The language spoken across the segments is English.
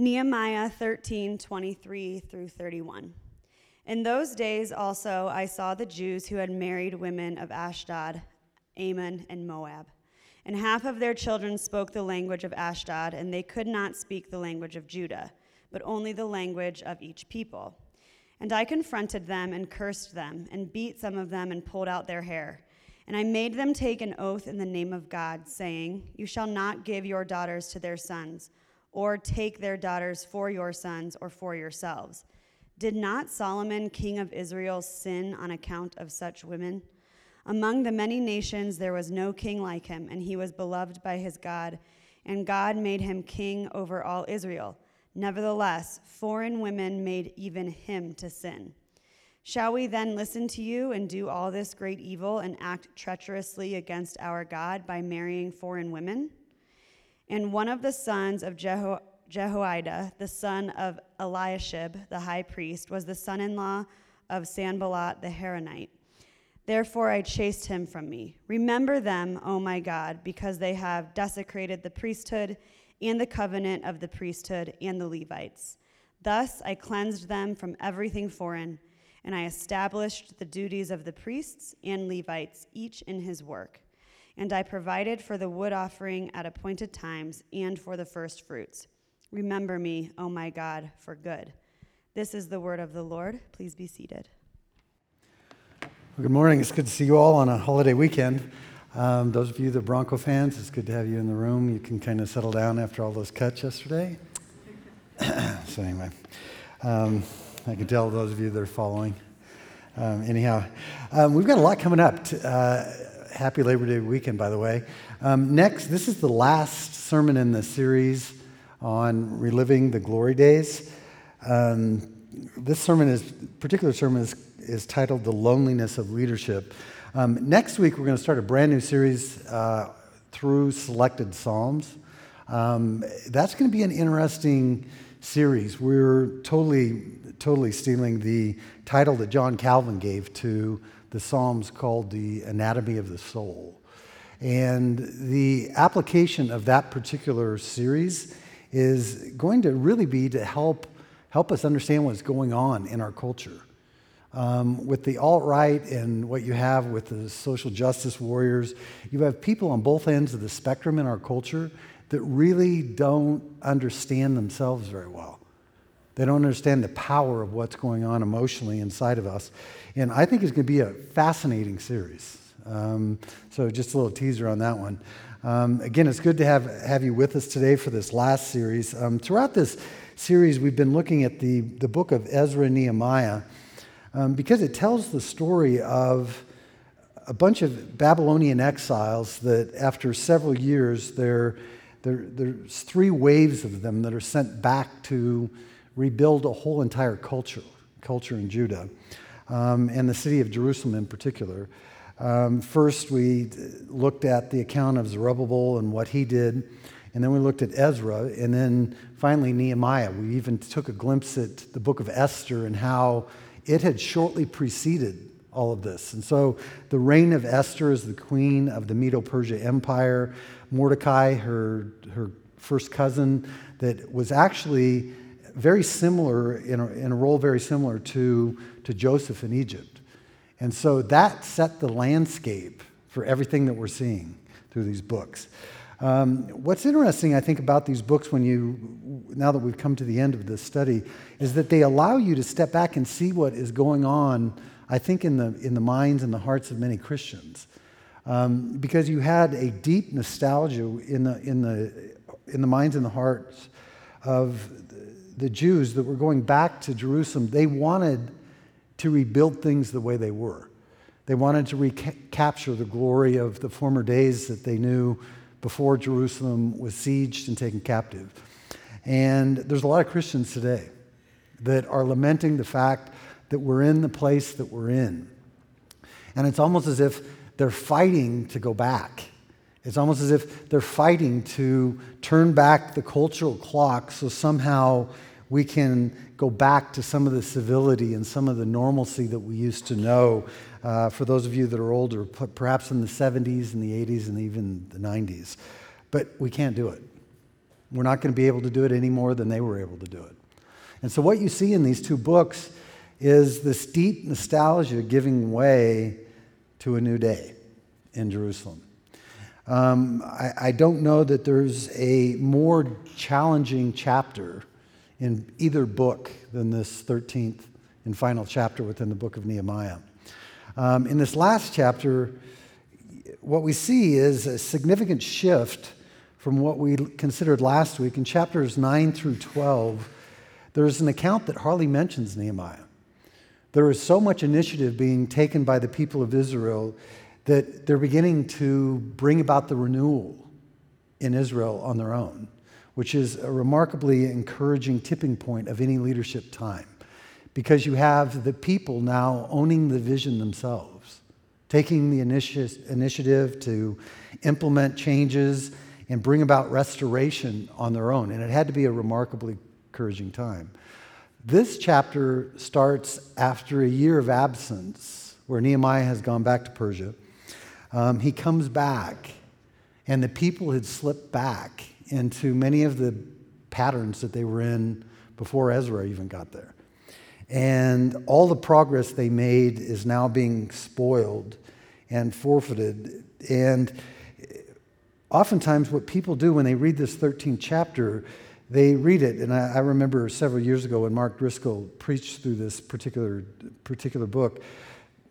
Nehemiah 13 23 through 31. In those days also I saw the Jews who had married women of Ashdod, Ammon, and Moab. And half of their children spoke the language of Ashdod, and they could not speak the language of Judah, but only the language of each people. And I confronted them and cursed them, and beat some of them and pulled out their hair. And I made them take an oath in the name of God, saying, You shall not give your daughters to their sons or take their daughters for your sons or for yourselves. Did not Solomon, king of Israel, sin on account of such women? Among the many nations there was no king like him, and he was beloved by his God, and God made him king over all Israel. Nevertheless, foreign women made even him to sin. Shall we then listen to you and do all this great evil and act treacherously against our God by marrying foreign women? And one of the sons of Jeho- Jehoiada, the son of Eliashib, the high priest, was the son in law of Sanballat the Horonite. Therefore I chased him from me. Remember them, O my God, because they have desecrated the priesthood and the covenant of the priesthood and the Levites. Thus I cleansed them from everything foreign, and I established the duties of the priests and Levites, each in his work and I provided for the wood offering at appointed times and for the first fruits. Remember me, O my God, for good. This is the word of the Lord. Please be seated. good morning. It's good to see you all on a holiday weekend. Um, those of you that are Bronco fans, it's good to have you in the room. You can kind of settle down after all those cuts yesterday. so, anyway, um, I can tell those of you that are following. Um, anyhow, um, we've got a lot coming up. Uh, happy Labor Day weekend, by the way. Um, next, this is the last sermon in the series on reliving the glory days. Um, this sermon is particular sermon is, is titled "The Loneliness of Leadership." Um, next week, we're going to start a brand new series uh, through selected psalms. Um, that's going to be an interesting series. We're totally, totally stealing the title that John Calvin gave to the Psalms called the Anatomy of the Soul. And the application of that particular series is going to really be to help, help us understand what's going on in our culture. Um, with the alt right and what you have with the social justice warriors, you have people on both ends of the spectrum in our culture that really don't understand themselves very well. They don't understand the power of what's going on emotionally inside of us. And I think it's going to be a fascinating series. Um, so, just a little teaser on that one. Um, again, it's good to have, have you with us today for this last series. Um, throughout this series, we've been looking at the, the book of Ezra and Nehemiah um, because it tells the story of a bunch of Babylonian exiles that, after several years, there, there's three waves of them that are sent back to rebuild a whole entire culture, culture in Judah, um, and the city of Jerusalem in particular. Um, first, we looked at the account of Zerubbabel and what he did, and then we looked at Ezra, and then finally Nehemiah. We even took a glimpse at the book of Esther and how it had shortly preceded all of this. And so the reign of Esther as the queen of the Medo Persia Empire, Mordecai, her, her first cousin, that was actually very similar, in a, in a role very similar to, to Joseph in Egypt. And so that set the landscape for everything that we're seeing through these books. Um, what's interesting, I think, about these books when you, now that we've come to the end of this study, is that they allow you to step back and see what is going on, I think, in the, in the minds and the hearts of many Christians. Um, because you had a deep nostalgia in the, in, the, in the minds and the hearts of the Jews that were going back to Jerusalem, they wanted to rebuild things the way they were. They wanted to recapture the glory of the former days that they knew before Jerusalem was sieged and taken captive. And there's a lot of Christians today that are lamenting the fact that we're in the place that we're in. And it's almost as if they're fighting to go back. It's almost as if they're fighting to turn back the cultural clock so somehow we can go back to some of the civility and some of the normalcy that we used to know. Uh, for those of you that are older, perhaps in the 70s and the 80s and even the 90s. But we can't do it. We're not going to be able to do it any more than they were able to do it. And so, what you see in these two books is this deep nostalgia giving way to a new day in Jerusalem. Um, I, I don't know that there's a more challenging chapter in either book than this 13th and final chapter within the book of Nehemiah. Um, in this last chapter, what we see is a significant shift from what we considered last week. In chapters 9 through 12, there's an account that hardly mentions Nehemiah. There is so much initiative being taken by the people of Israel that they're beginning to bring about the renewal in Israel on their own, which is a remarkably encouraging tipping point of any leadership time because you have the people now owning the vision themselves, taking the initi- initiative to implement changes and bring about restoration on their own. And it had to be a remarkably encouraging time. This chapter starts after a year of absence where Nehemiah has gone back to Persia. Um, he comes back, and the people had slipped back into many of the patterns that they were in before Ezra even got there. And all the progress they made is now being spoiled and forfeited. And oftentimes, what people do when they read this 13th chapter, they read it. And I, I remember several years ago when Mark Driscoll preached through this particular, particular book,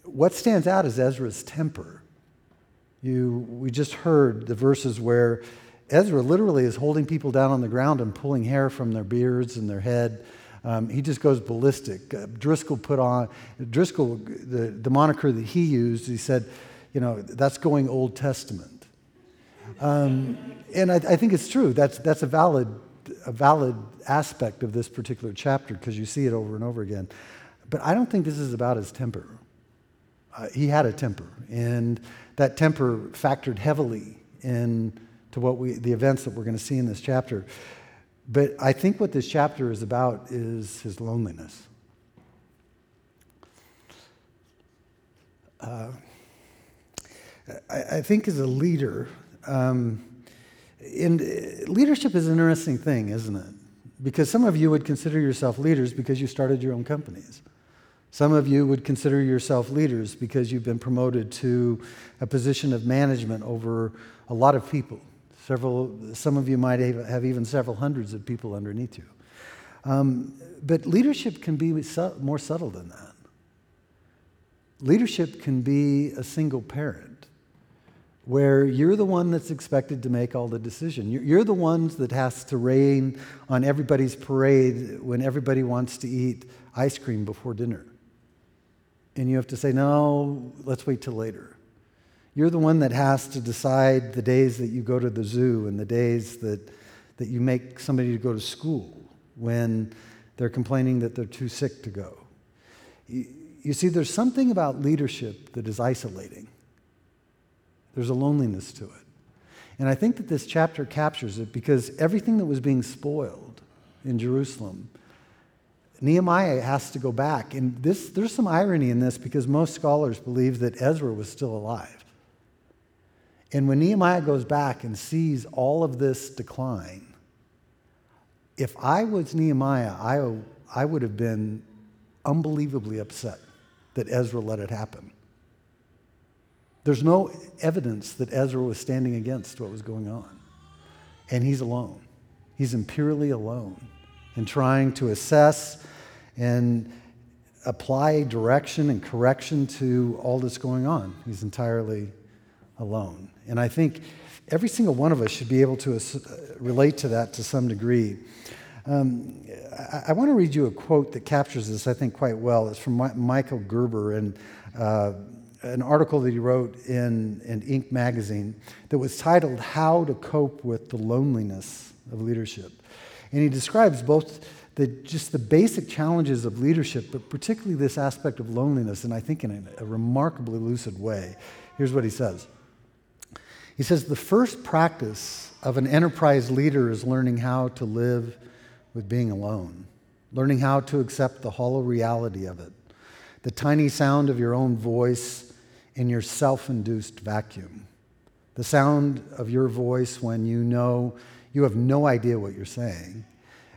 what stands out is Ezra's temper. You, we just heard the verses where Ezra literally is holding people down on the ground and pulling hair from their beards and their head. Um, he just goes ballistic. Uh, Driscoll put on, Driscoll, the, the moniker that he used, he said, you know, that's going Old Testament. Um, and I, I, think it's true. That's, that's a, valid, a valid aspect of this particular chapter because you see it over and over again. But I don't think this is about his temper. Uh, he had a temper, and that temper factored heavily into what we, the events that we're going to see in this chapter. But I think what this chapter is about is his loneliness. Uh, I, I, think as a leader, um, and leadership is an interesting thing, isn't it? Because some of you would consider yourself leaders because you started your own companies. Some of you would consider yourself leaders because you've been promoted to a position of management over a lot of people. Several, some of you might have even several hundreds of people underneath you. Um, but leadership can be more subtle than that. Leadership can be a single parent where you're the one that's expected to make all the decision. You're, the ones that has to rain on everybody's parade when everybody wants to eat ice cream before dinner. And you have to say, no, let's wait till later. You're the one that has to decide the days that you go to the zoo and the days that, that you make somebody to go to school when they're complaining that they're too sick to go. You, you see, there's something about leadership that is isolating, there's a loneliness to it. And I think that this chapter captures it because everything that was being spoiled in Jerusalem, Nehemiah has to go back. And this, there's some irony in this because most scholars believe that Ezra was still alive. And when Nehemiah goes back and sees all of this decline, if I was Nehemiah, I, I would have been unbelievably upset that Ezra let it happen. There's no evidence that Ezra was standing against what was going on. And he's alone. He's imperially alone in trying to assess and apply direction and correction to all that's going on. He's entirely alone. And I think every single one of us should be able to uh, relate to that to some degree. Um, I, I want to read you a quote that captures this, I think, quite well. It's from My- Michael Gerber and uh, an article that he wrote in, in Inc. magazine that was titled How to Cope with the Loneliness of Leadership. And he describes both the, just the basic challenges of leadership, but particularly this aspect of loneliness, and I think in a, a remarkably lucid way. Here's what he says. He says the first practice of an enterprise leader is learning how to live with being alone, learning how to accept the hollow reality of it, the tiny sound of your own voice in your self induced vacuum, the sound of your voice when you know you have no idea what you're saying,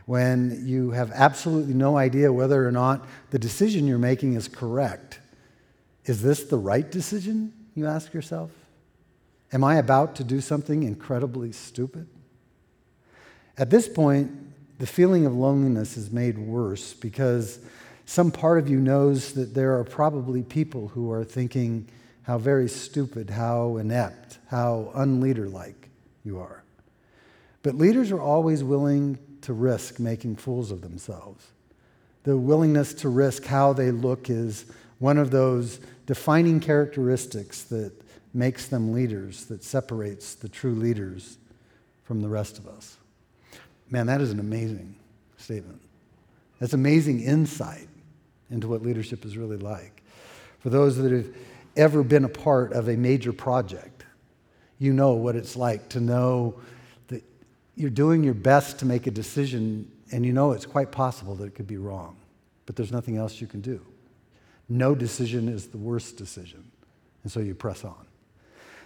when you have absolutely no idea whether or not the decision you're making is correct. Is this the right decision, you ask yourself? Am I about to do something incredibly stupid? At this point, the feeling of loneliness is made worse because some part of you knows that there are probably people who are thinking how very stupid, how inept, how unleaderlike you are. But leaders are always willing to risk making fools of themselves. The willingness to risk how they look is one of those defining characteristics that makes them leaders, that separates the true leaders from the rest of us. Man, that is an amazing statement. That's amazing insight into what leadership is really like. For those that have ever been a part of a major project, you know what it's like to know you're doing your best to make a decision and you know it's quite possible that it could be wrong, but there's nothing else you can do. No decision is the worst decision, and so you press on.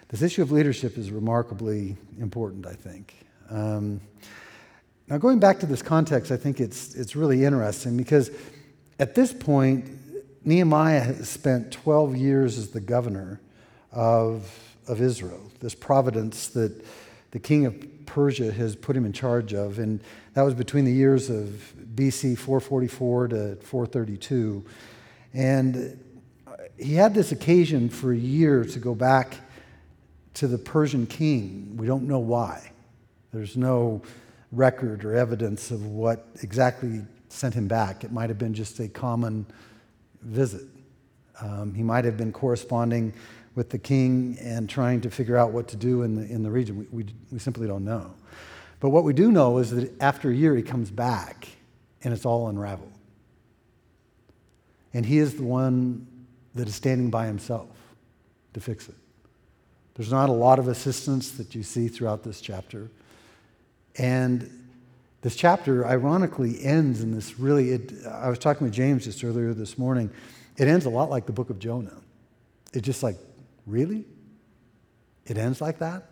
This issue of leadership is remarkably important, I think. Um, now, going back to this context, I think it's, it's really interesting because at this point, Nehemiah has spent 12 years as the governor of, of Israel, this providence that the king of Persia has put him in charge of. And that was between the years of BC 444 to 432. And he had this occasion for a year to go back to the Persian king. We don't know why. There's no record or evidence of what exactly sent him back. It might have been just a common visit. Um, he might have been corresponding with the king and trying to figure out what to do in the, in the region. We, we, we simply don't know. But what we do know is that after a year, he comes back and it's all unraveled. And he is the one that is standing by himself to fix it. There's not a lot of assistance that you see throughout this chapter. And this chapter, ironically, ends in this really. It, I was talking with James just earlier this morning. It ends a lot like the book of Jonah. It's just like, really? It ends like that?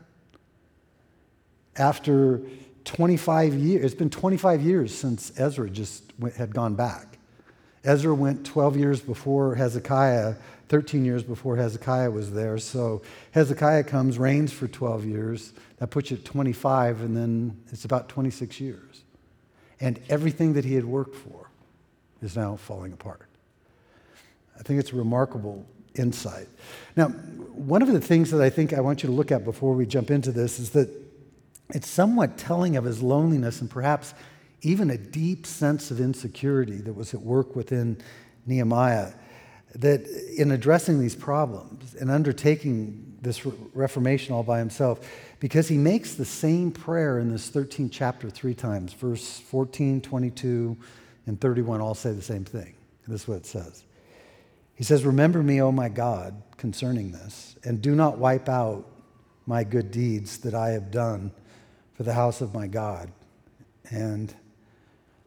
After 25 years, it's been 25 years since Ezra just went, had gone back. Ezra went 12 years before Hezekiah, 13 years before Hezekiah was there. So Hezekiah comes, reigns for 12 years. That puts you at 25, and then it's about 26 years and everything that he had worked for is now falling apart. I think it's remarkable insight. Now, one of the things that I think I want you to look at before we jump into this is that it's somewhat telling of his loneliness and perhaps even a deep sense of insecurity that was at work within Nehemiah. That in addressing these problems and undertaking this reformation all by himself, because he makes the same prayer in this 13th chapter three times. Verse 14, 22, and 31 all say the same thing. This is what it says. He says, Remember me, O my God, concerning this, and do not wipe out my good deeds that I have done for the house of my God and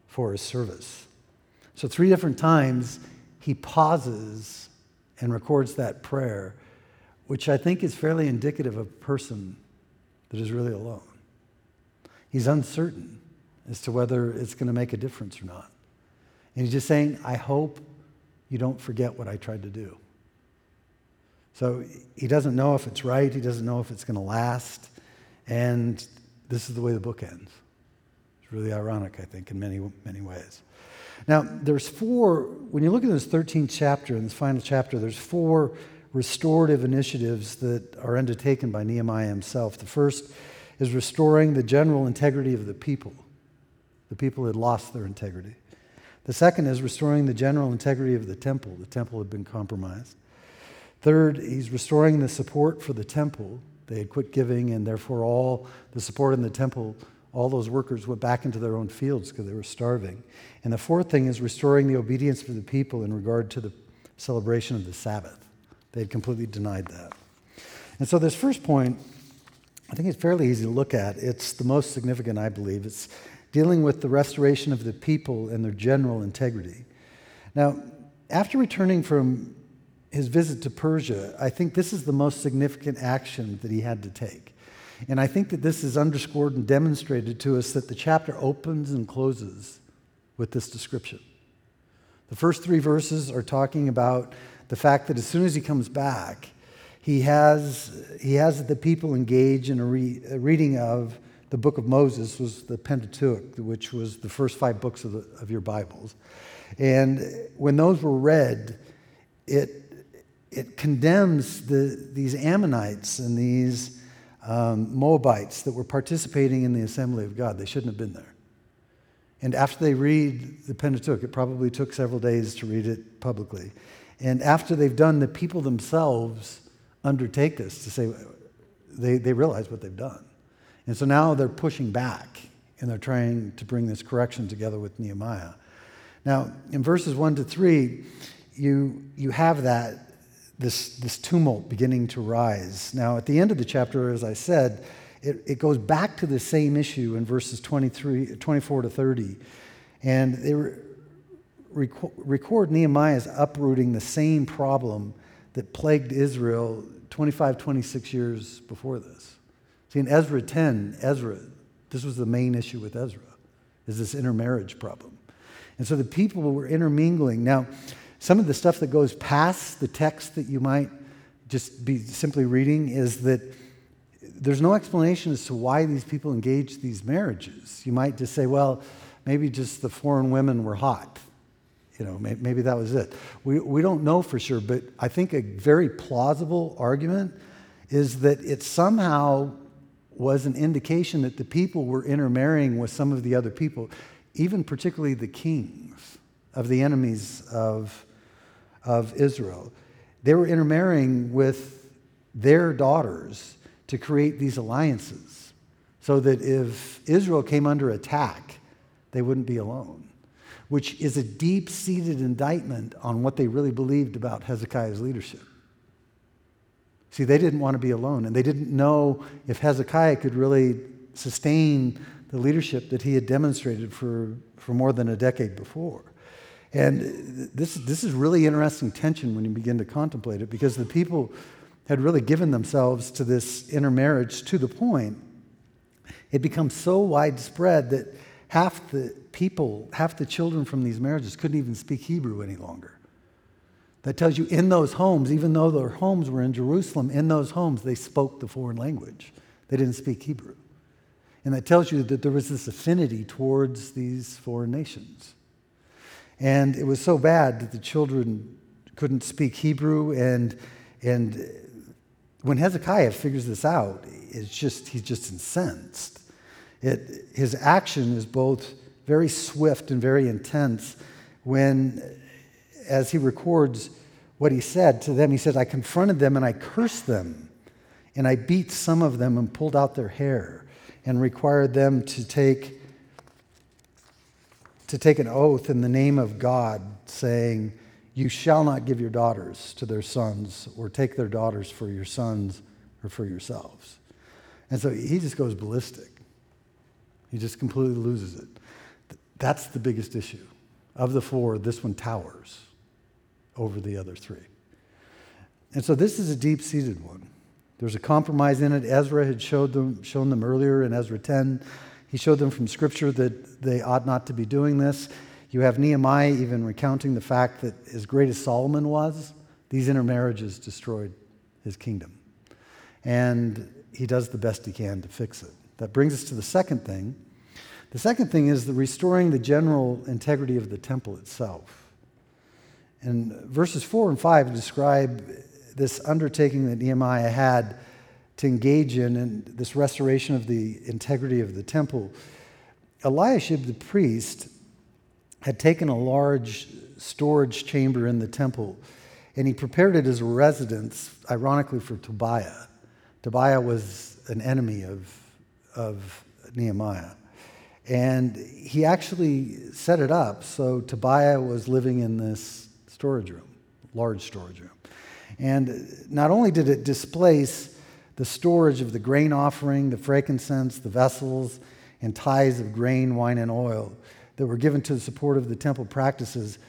for his service. So, three different times, he pauses and records that prayer, which I think is fairly indicative of a person that is really alone. He's uncertain as to whether it's going to make a difference or not. And he's just saying, I hope you don't forget what I tried to do. So he doesn't know if it's right, he doesn't know if it's going to last, and this is the way the book ends. It's really ironic, I think, in many, many ways. Now, there's four, when you look at this 13th chapter, in this final chapter, there's four restorative initiatives that are undertaken by Nehemiah himself. The first is restoring the general integrity of the people. The people had lost their integrity. The second is restoring the general integrity of the temple. The temple had been compromised. Third, he's restoring the support for the temple. They had quit giving, and therefore, all the support in the temple, all those workers went back into their own fields because they were starving. And the fourth thing is restoring the obedience for the people in regard to the celebration of the Sabbath. They had completely denied that. And so, this first point, I think it's fairly easy to look at. It's the most significant, I believe. It's dealing with the restoration of the people and their general integrity. Now, after returning from his visit to Persia, I think this is the most significant action that he had to take. And I think that this is underscored and demonstrated to us that the chapter opens and closes with this description. The first three verses are talking about the fact that as soon as he comes back, he has, he has the people engage in a, re, a reading of the book of Moses, was the Pentateuch, which was the first five books of, the, of your Bibles. And when those were read, it, it condemns the, these Ammonites and these um, Moabites that were participating in the assembly of God. They shouldn't have been there. And after they read the Pentateuch, it probably took several days to read it publicly. And after they've done, the people themselves undertake this to say, they, they realize what they've done. And so now they're pushing back and they're trying to bring this correction together with Nehemiah. Now, in verses 1 to 3, you, you have that, this, this tumult beginning to rise. Now, at the end of the chapter, as I said, it, it goes back to the same issue in verses 23, 24 to 30. And they record, record Nehemiah's uprooting the same problem that plagued Israel 25, 26 years before this. See, in Ezra 10, Ezra, this was the main issue with Ezra, is this intermarriage problem. And so the people were intermingling. Now, some of the stuff that goes past the text that you might just be simply reading is that there's no explanation as to why these people engaged these marriages. You might just say, well, maybe just the foreign women were hot. You know, maybe that was it. We, we don't know for sure, but I think a very plausible argument is that it somehow was an indication that the people were intermarrying with some of the other people, even particularly the kings of the enemies of, of Israel. They were intermarrying with their daughters to create these alliances so that if Israel came under attack, they wouldn't be alone which is a deep seated indictment on what they really believed about Hezekiah's leadership. See, they didn't want to be alone, and they didn't know if Hezekiah could really sustain the leadership that he had demonstrated for, for more than a decade before. And this, this is really interesting tension when you begin to contemplate it because the people had really given themselves to this intermarriage to the point it becomes so widespread that half the people, half the children from these marriages couldn't even speak Hebrew any longer. That tells you in those homes, even though their homes were in Jerusalem, in those homes they spoke the foreign language. They didn't speak Hebrew. And that tells you that there was this affinity towards these foreign nations. And it was so bad that the children couldn't speak Hebrew. And, and when Hezekiah figures this out, it's just, he's just incensed. It, his action is both very swift and very intense when, as he records what he said to them, he said, I confronted them and I cursed them, and I beat some of them and pulled out their hair and required them to take to take an oath in the name of God, saying, You shall not give your daughters to their sons, or take their daughters for your sons or for yourselves. And so he just goes ballistic. He just completely loses it. That's the biggest issue. Of the four, this one towers over the other three. And so this is a deep seated one. There's a compromise in it. Ezra had showed them, shown them earlier in Ezra 10. He showed them from Scripture that they ought not to be doing this. You have Nehemiah even recounting the fact that, as great as Solomon was, these intermarriages destroyed his kingdom. And he does the best he can to fix it. That brings us to the second thing. The second thing is the restoring the general integrity of the temple itself. And verses 4 and 5 describe this undertaking that Nehemiah had to engage in and this restoration of the integrity of the temple. Eliashib the priest had taken a large storage chamber in the temple and he prepared it as a residence, ironically, for Tobiah. Tobiah was an enemy of of Nehemiah. And he actually set it up so Tobiah was living in this storage room, large storage room. And not only did it displace the storage of the grain offering, the frankincense, the vessels, and tithes of grain, wine, and oil that were given to the support of the temple practices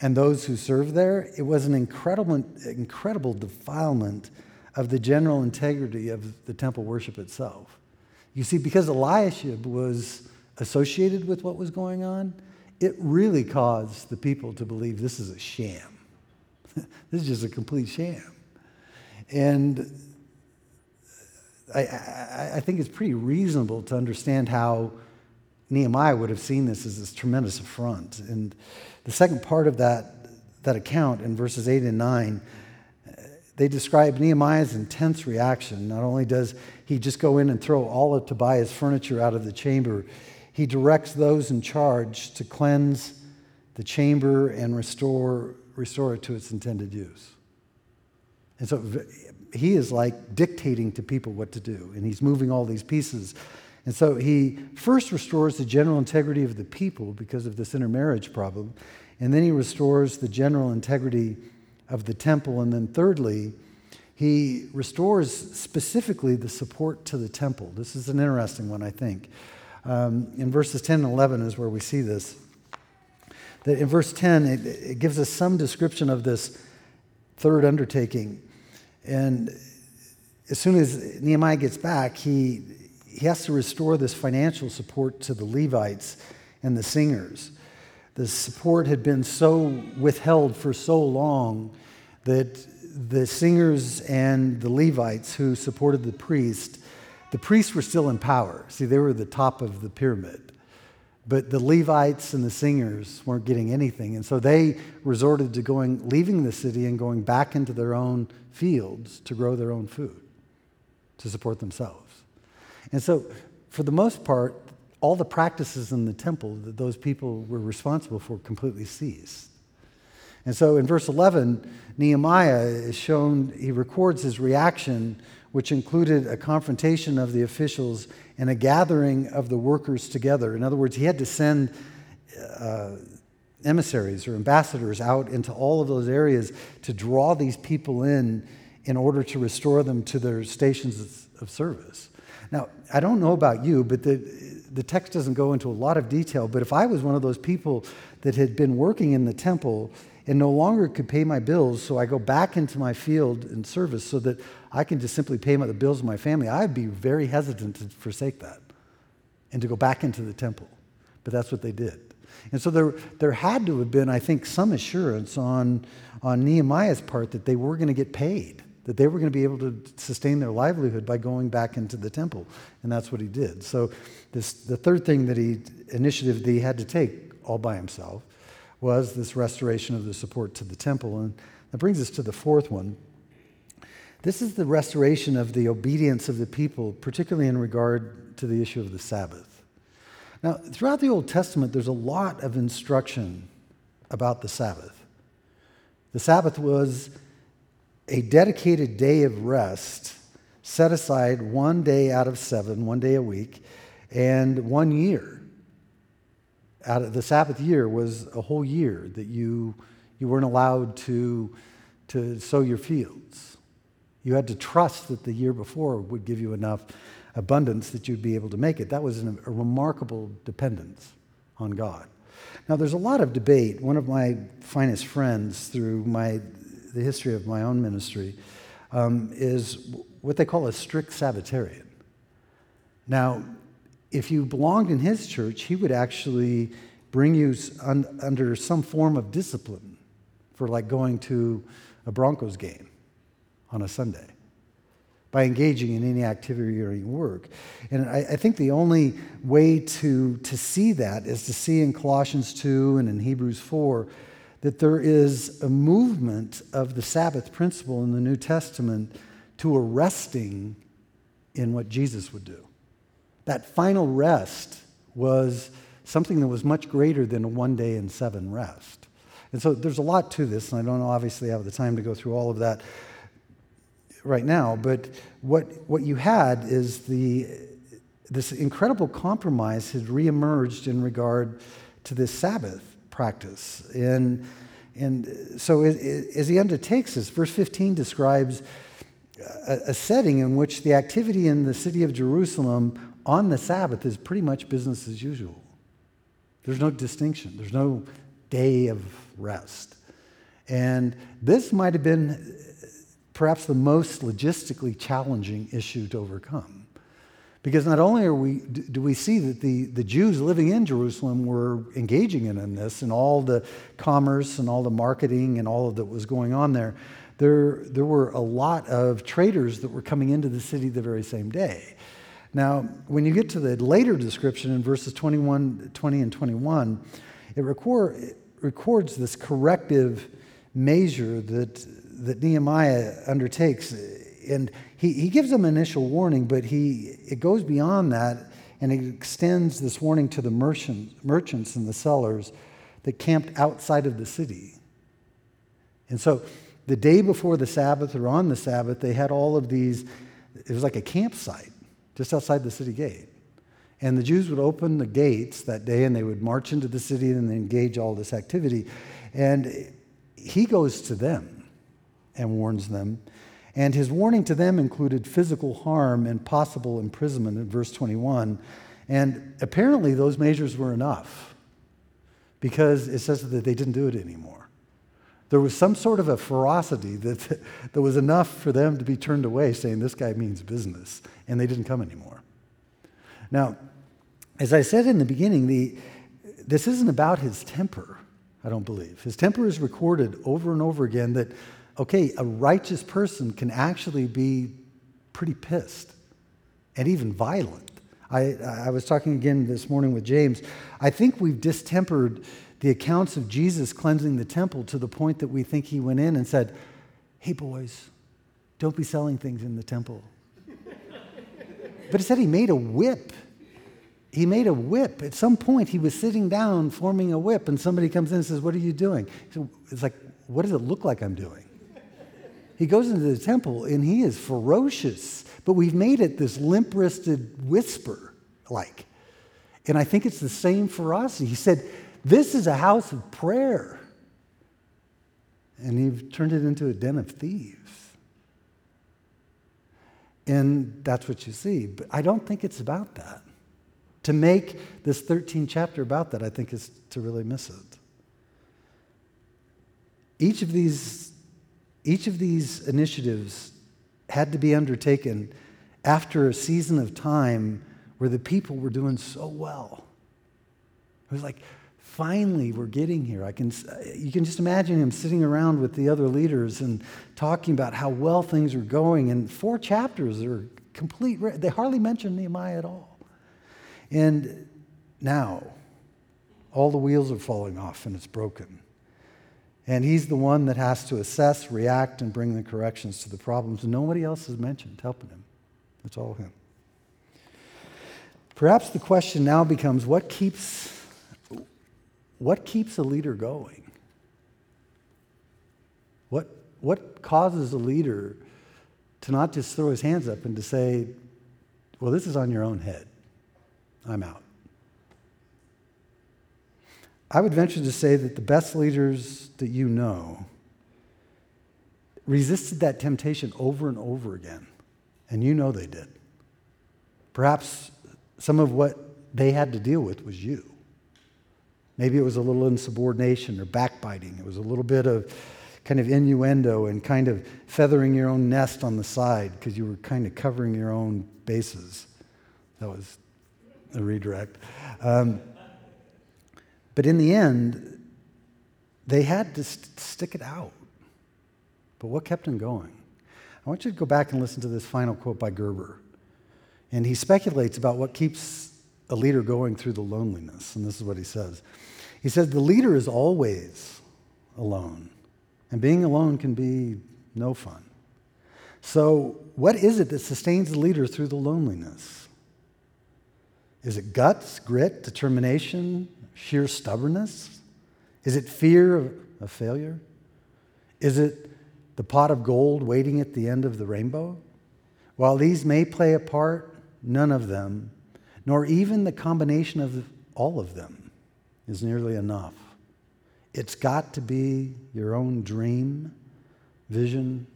and those who served there, it was an incredible, incredible defilement of the general integrity of the temple worship itself. You see, because Eliashib was associated with what was going on, it really caused the people to believe this is a sham. this is just a complete sham. And I, I, I, think it's pretty reasonable to understand how Nehemiah would have seen this as this tremendous affront. And the second part of that, that account in verses 8 and 9, they describe Nehemiah's intense reaction. Not only does he just go in and throw all of Tobiah's furniture out of the chamber, he directs those in charge to cleanse the chamber and restore, restore it to its intended use. And so he is like dictating to people what to do, and he's moving all these pieces. And so he first restores the general integrity of the people because of this intermarriage problem, and then he restores the general integrity of the temple. And then, thirdly, he restores specifically the support to the temple. This is an interesting one, I think. Um, in verses 10 and 11 is where we see this. That in verse 10, it, it gives us some description of this third undertaking. And as soon as Nehemiah gets back, he, he has to restore this financial support to the Levites and the singers. The support had been so withheld for so long that the singers and the Levites who supported the priest, the priests were still in power. See, they were the top of the pyramid. But the Levites and the singers weren't getting anything. And so they resorted to going, leaving the city and going back into their own fields to grow their own food, to support themselves. And so, for the most part, all the practices in the temple that those people were responsible for completely ceased. And so in verse 11, Nehemiah is shown, he records his reaction, which included a confrontation of the officials and a gathering of the workers together. In other words, he had to send uh, emissaries or ambassadors out into all of those areas to draw these people in in order to restore them to their stations of service. Now, I don't know about you, but the, the text doesn't go into a lot of detail. But if I was one of those people that had been working in the temple and no longer could pay my bills, so I go back into my field and service so that I can just simply pay my, the bills of my family, I'd be very hesitant to forsake that and to go back into the temple. But that's what they did. And so there, there had to have been, I think, some assurance on, on Nehemiah's part that they were going to get paid that they were going to be able to sustain their livelihood by going back into the temple. And that's what he did. So, this, the third thing that he, initiative that he had to take all by himself was this restoration of the support to the temple. And that brings us to the fourth one. This is the restoration of the obedience of the people, particularly in regard to the issue of the Sabbath. Now, throughout the Old Testament, there's a lot of instruction about the Sabbath. The Sabbath was a dedicated day of rest set aside one day out of seven, one day a week, and one year. Out of the Sabbath year was a whole year that you, you weren't allowed to, to sow your fields. You had to trust that the year before would give you enough abundance that you'd be able to make it. That was an, a remarkable dependence on God. Now, there's a lot of debate. One of my finest friends through my the history of my own ministry, um, is what they call a strict Sabbatarian. Now, if you belonged in his church, he would actually bring you un- under some form of discipline for like going to a Broncos game on a Sunday by engaging in any activity or any work. And I, I, think the only way to, to see that is to see in Colossians 2 and in Hebrews 4 that there is a movement of the Sabbath principle in the New Testament to a resting in what Jesus would do. That final rest was something that was much greater than a one day and seven rest. And so there's a lot to this, and I don't obviously have the time to go through all of that right now, but what, what you had is the, this incredible compromise had reemerged in regard to this Sabbath practice. And, and so it, it, as he undertakes this, verse 15 describes a, a setting in which the activity in the city of Jerusalem on the Sabbath is pretty much business as usual. There's no distinction, there's no day of rest. And this might have been uh, perhaps the most logistically challenging issue to overcome. Because not only are we, do we see that the, the Jews living in Jerusalem were engaging in this and all the commerce and all the marketing and all of that was going on there, there, there were a lot of traders that were coming into the city the very same day. Now, when you get to the later description in verses 21, 20 and 21, it, record, it records this corrective measure that, that Nehemiah undertakes. And he, he gives them initial warning, but he, it goes beyond that and it extends this warning to the merchant, merchants and the sellers that camped outside of the city. And so the day before the Sabbath or on the Sabbath, they had all of these, it was like a campsite just outside the city gate. And the Jews would open the gates that day and they would march into the city and engage all this activity. And he goes to them and warns them. And his warning to them included physical harm and possible imprisonment in verse 21. And apparently, those measures were enough because it says that they didn't do it anymore. There was some sort of a ferocity that, that was enough for them to be turned away, saying, This guy means business. And they didn't come anymore. Now, as I said in the beginning, the, this isn't about his temper, I don't believe. His temper is recorded over and over again that, okay, a righteous person can actually be pretty pissed and even violent. I, I was talking again this morning with James. I think we've distempered the accounts of Jesus cleansing the temple to the point that we think he went in and said, Hey, boys, don't be selling things in the temple. but it said he made a whip. He made a whip. At some point, he was sitting down forming a whip, and somebody comes in and says, What are you doing? Said, it's like, What does it look like I'm doing? He goes into the temple and he is ferocious, but we've made it this limp wristed whisper like. And I think it's the same for us. He said, this is a house of prayer. And you've turned it into a den of thieves. And that's what you see. But I don't think it's about that. To make this 13th chapter about that, I think, is to really miss it. Each of these, each of these initiatives had to be undertaken after a season of time where the people were doing so well. It was like, finally we're getting here. I can, uh, you can just imagine him sitting around with the other leaders and talking about how well things are going. And four chapters are complete, they hardly mention Nehemiah at all. And now, all the wheels are falling off and it's broken. And he's the one that has to assess, react, and bring the corrections to the problems. Nobody else is mentioned helping him. It's all him. Perhaps the question now becomes what keeps what keeps a leader going? What, what causes a leader to not just throw his hands up and to say, well, this is on your own head. I'm out. I would venture to say that the best leaders that you know resisted that temptation over and over again. And you know they did. Perhaps some of what they had to deal with was you. Maybe it was a little insubordination or backbiting. It was a little bit of kind of innuendo and kind of feathering your own nest on the side because you were kind of covering your own bases. That was a redirect. Um, but in the end, they had to st- stick it out. But what kept them going? I want you to go back and listen to this final quote by Gerber. And he speculates about what keeps a leader going through the loneliness. And this is what he says He says, The leader is always alone, and being alone can be no fun. So, what is it that sustains the leader through the loneliness? Is it guts, grit, determination, sheer stubbornness? Is it fear of, of failure? Is it the pot of gold waiting at the end of the rainbow? While these may play a part, none of them nor even the combination of all of them is nearly enough. It's got to be your own dream, vision,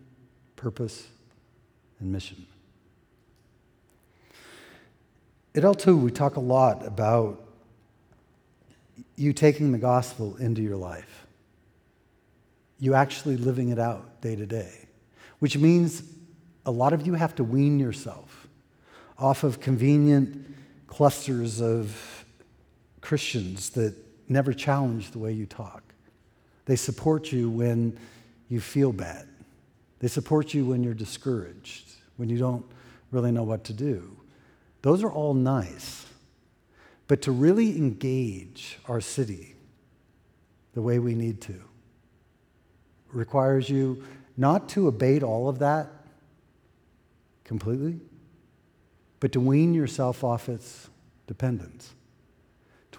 purpose, and mission. At L2, we talk a lot about you taking the gospel into your life, you actually living it out day to day. which means a lot of you have to wean yourself off of convenient clusters of Christians that never challenge the way you talk. They support you when you feel bad. They support you when you're discouraged, when you don't really know what to do. Those are all nice. But to really engage our city the way we need to requires you not to abate all of that completely, but to wean yourself off its dependence.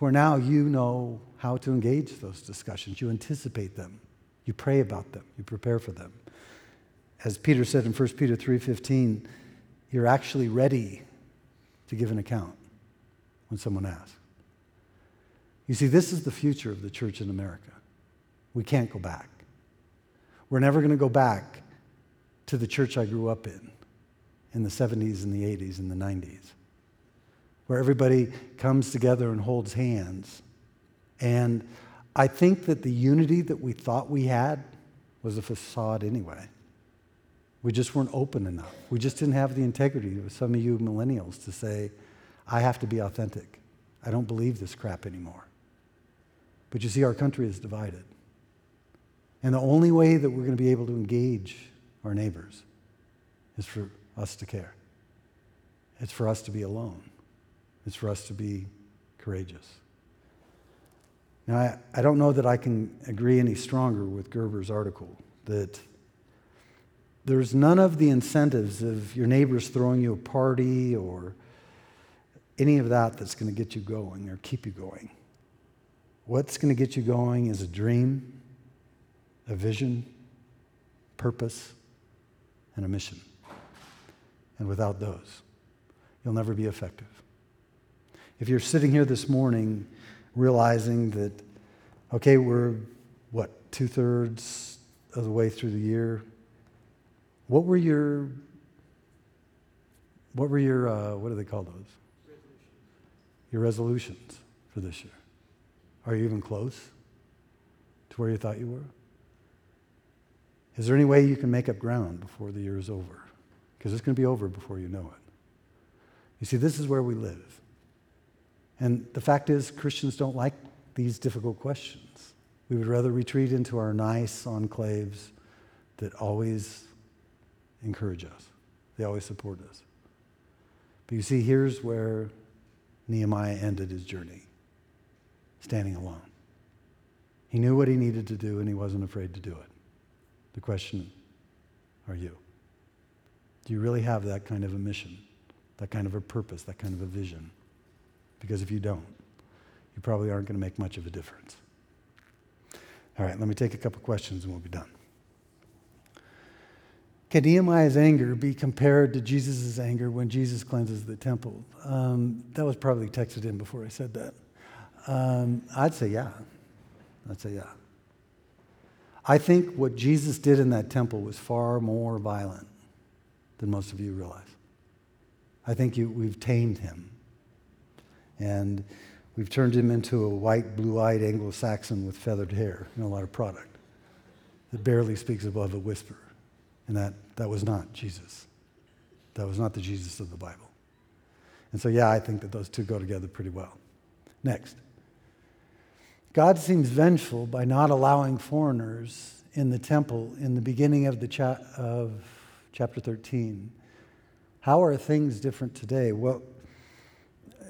Where now you know how to engage those discussions, you anticipate them, you pray about them, you prepare for them. As Peter said in 1 Peter 3:15, you're actually ready to give an account when someone asks. You see, this is the future of the church in America. We can't go back. We're never going to go back to the church I grew up in, in the 70s and the 80s and the 90s, where everybody comes together and holds hands. And I think that the unity that we thought we had was a facade anyway. We just weren't open enough. We just didn't have the integrity of some of you millennials to say, I have to be authentic. I don't believe this crap anymore. But you see, our country is divided. And the only way that we're going to be able to engage our neighbors is for us to care. It's for us to be alone. It's for us to be courageous. Now, I, I don't know that I can agree any stronger with Gerber's article that there's none of the incentives of your neighbors throwing you a party or any of that that's going to get you going or keep you going. What's going to get you going is a dream, a vision, purpose, and a mission. And without those, you'll never be effective. If you're sitting here this morning realizing that, okay, we're what, two thirds of the way through the year, what were your, what were your, uh, what do they call those? Resolutions. Your resolutions for this year. Are you even close to where you thought you were? Is there any way you can make up ground before the year is over? Because it's going to be over before you know it. You see, this is where we live. And the fact is, Christians don't like these difficult questions. We would rather retreat into our nice enclaves that always encourage us, they always support us. But you see, here's where Nehemiah ended his journey standing alone. He knew what he needed to do and he wasn't afraid to do it. The question are you? Do you really have that kind of a mission, that kind of a purpose, that kind of a vision? Because if you don't, you probably aren't going to make much of a difference. All right, let me take a couple questions and we'll be done. Can Nehemiah's anger be compared to Jesus' anger when Jesus cleanses the temple? Um, that was probably texted in before I said that. Um, I'd say yeah. I'd say yeah. I think what Jesus did in that temple was far more violent than most of you realize. I think you, we've tamed him. And we've turned him into a white, blue eyed Anglo Saxon with feathered hair and a lot of product that barely speaks above a whisper. And that, that was not Jesus. That was not the Jesus of the Bible. And so, yeah, I think that those two go together pretty well. Next. God seems vengeful by not allowing foreigners in the temple in the beginning of, the cha- of chapter 13. How are things different today? Well,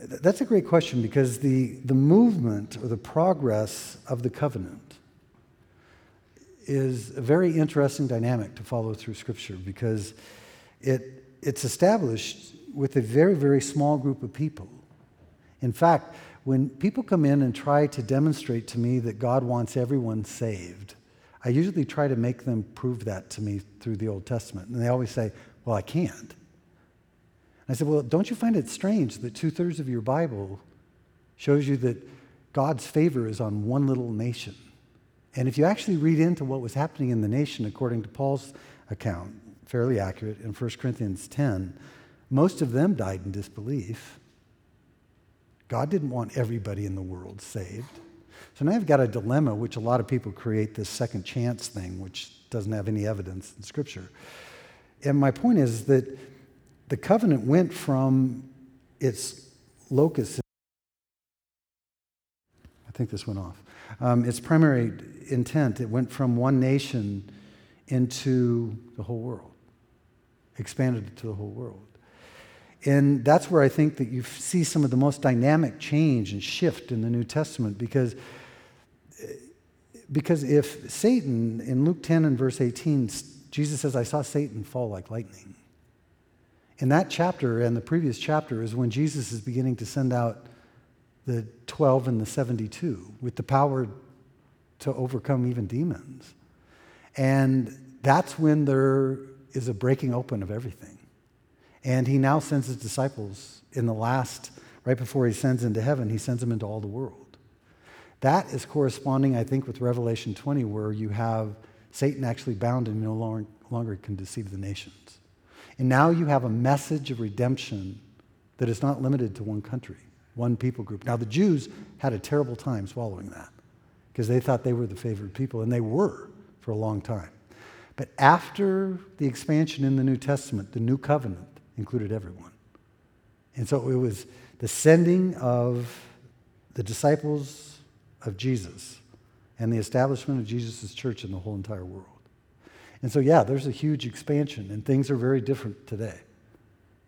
that's a great question because the, the movement or the progress of the covenant is a very interesting dynamic to follow through Scripture because it, it's established with a very, very small group of people. In fact, when people come in and try to demonstrate to me that God wants everyone saved, I usually try to make them prove that to me through the Old Testament. And they always say, Well, I can't. I said, Well, don't you find it strange that two thirds of your Bible shows you that God's favor is on one little nation? And if you actually read into what was happening in the nation according to Paul's account, fairly accurate, in 1 Corinthians 10, most of them died in disbelief. God didn't want everybody in the world saved. So now I've got a dilemma, which a lot of people create this second chance thing, which doesn't have any evidence in Scripture. And my point is that the covenant went from its locus. I think this went off. Um, its primary intent, it went from one nation into the whole world, expanded it to the whole world. And that's where I think that you see some of the most dynamic change and shift in the New Testament because, because if Satan, in Luke 10 and verse 18, Jesus says, I saw Satan fall like lightning. In that chapter and the previous chapter is when Jesus is beginning to send out the 12 and the 72 with the power to overcome even demons. And that's when there is a breaking open of everything. And he now sends his disciples in the last, right before he sends into heaven, he sends them into all the world. That is corresponding, I think, with Revelation 20, where you have Satan actually bound and no longer, longer can deceive the nations. And now you have a message of redemption that is not limited to one country, one people group. Now, the Jews had a terrible time swallowing that because they thought they were the favored people, and they were for a long time. But after the expansion in the New Testament, the new covenant included everyone. And so it was the sending of the disciples of Jesus and the establishment of Jesus' church in the whole entire world. And so, yeah, there's a huge expansion, and things are very different today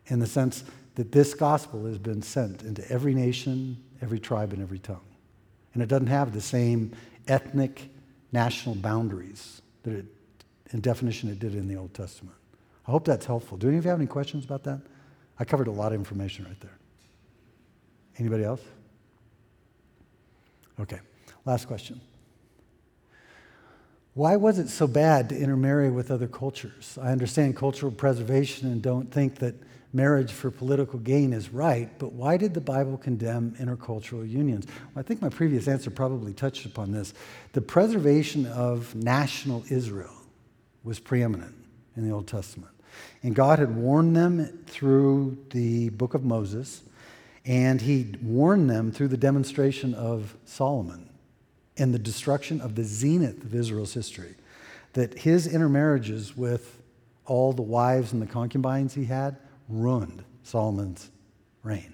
in the sense that this gospel has been sent into every nation, every tribe, and every tongue. And it doesn't have the same ethnic, national boundaries that it, in definition it did in the Old Testament. I hope that's helpful. Do any of you have any questions about that? I covered a lot of information right there. Anybody else? Okay, last question. Why was it so bad to intermarry with other cultures? I understand cultural preservation and don't think that marriage for political gain is right, but why did the Bible condemn intercultural unions? Well, I think my previous answer probably touched upon this. The preservation of national Israel was preeminent in the Old Testament. And God had warned them through the book of Moses, and He warned them through the demonstration of Solomon and the destruction of the zenith of Israel's history. That his intermarriages with all the wives and the concubines he had ruined Solomon's reign.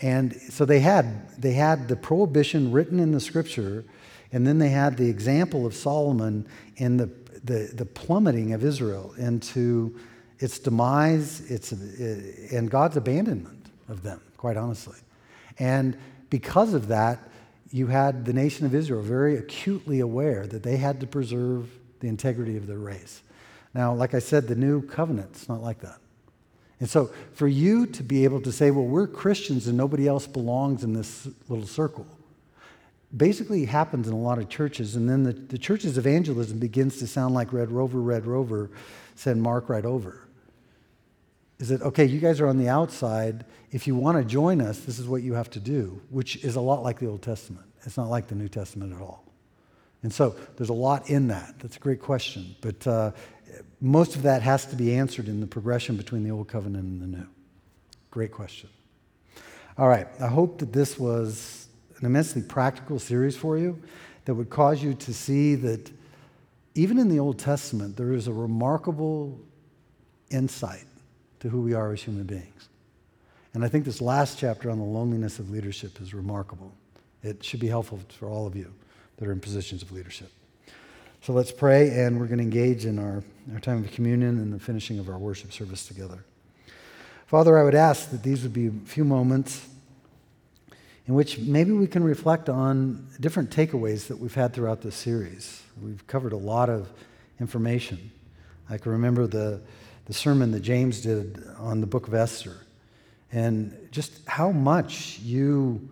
And so they had, they had the prohibition written in the scripture, and then they had the example of Solomon in the, the, the plummeting of Israel into its demise its, and God's abandonment of them, quite honestly. And because of that, you had the nation of Israel very acutely aware that they had to preserve the integrity of their race. Now, like I said, the new covenant is not like that. And so, for you to be able to say, well, we're Christians and nobody else belongs in this little circle, basically happens in a lot of churches. And then the, the church's evangelism begins to sound like Red Rover, Red Rover, send Mark right over. Is that, okay, you guys are on the outside. If you want to join us, this is what you have to do, which is a lot like the Old Testament. It's not like the New Testament at all. And so there's a lot in that. That's a great question. But uh, most of that has to be answered in the progression between the Old Covenant and the New. Great question. All right, I hope that this was an immensely practical series for you that would cause you to see that even in the Old Testament, there is a remarkable insight to who we are as human beings. And I think this last chapter on the loneliness of leadership is remarkable. It should be helpful for all of you that are in positions of leadership. So let's pray, and we're going to engage in our, our time of communion and the finishing of our worship service together. Father, I would ask that these would be a few moments in which maybe we can reflect on different takeaways that we've had throughout this series. We've covered a lot of information. I can remember the, the sermon that James did on the book of Esther and just how much you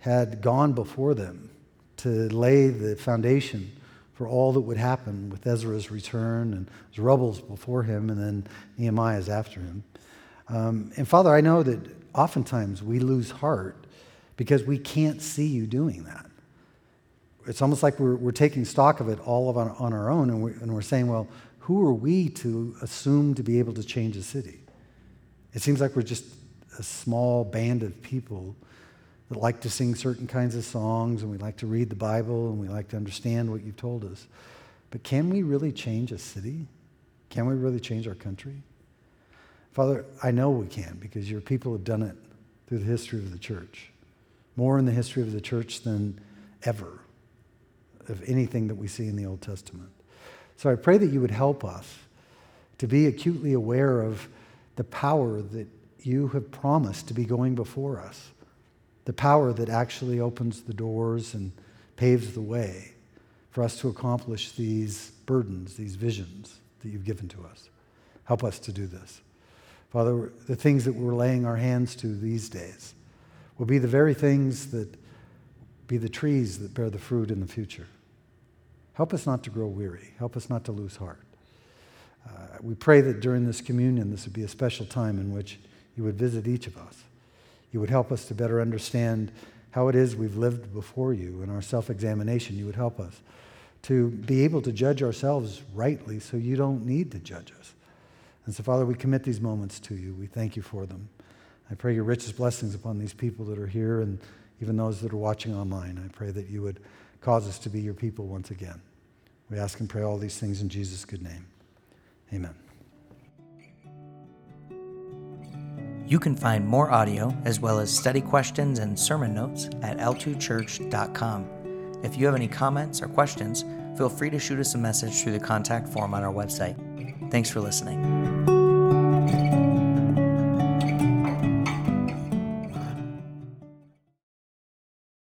had gone before them to lay the foundation for all that would happen with Ezra's return and Zerubbabel's before him and then Nehemiah's after him. Um, and Father, I know that oftentimes we lose heart because we can't see you doing that. It's almost like we're, we're taking stock of it all of on, on our own and we're, and we're saying, well, who are we to assume to be able to change a city? It seems like we're just a small band of people that like to sing certain kinds of songs and we like to read the Bible and we like to understand what you've told us. But can we really change a city? Can we really change our country? Father, I know we can because your people have done it through the history of the church. More in the history of the church than ever of anything that we see in the Old Testament. So I pray that you would help us to be acutely aware of the power that you have promised to be going before us, the power that actually opens the doors and paves the way for us to accomplish these burdens, these visions that you've given to us. Help us to do this. Father, the things that we're laying our hands to these days will be the very things that be the trees that bear the fruit in the future. Help us not to grow weary. Help us not to lose heart. Uh, we pray that during this communion, this would be a special time in which you would visit each of us. You would help us to better understand how it is we've lived before you in our self examination. You would help us to be able to judge ourselves rightly so you don't need to judge us. And so, Father, we commit these moments to you. We thank you for them. I pray your richest blessings upon these people that are here and even those that are watching online. I pray that you would cause us to be your people once again. We ask and pray all these things in Jesus' good name. Amen. You can find more audio as well as study questions and sermon notes at l2church.com. If you have any comments or questions, feel free to shoot us a message through the contact form on our website. Thanks for listening.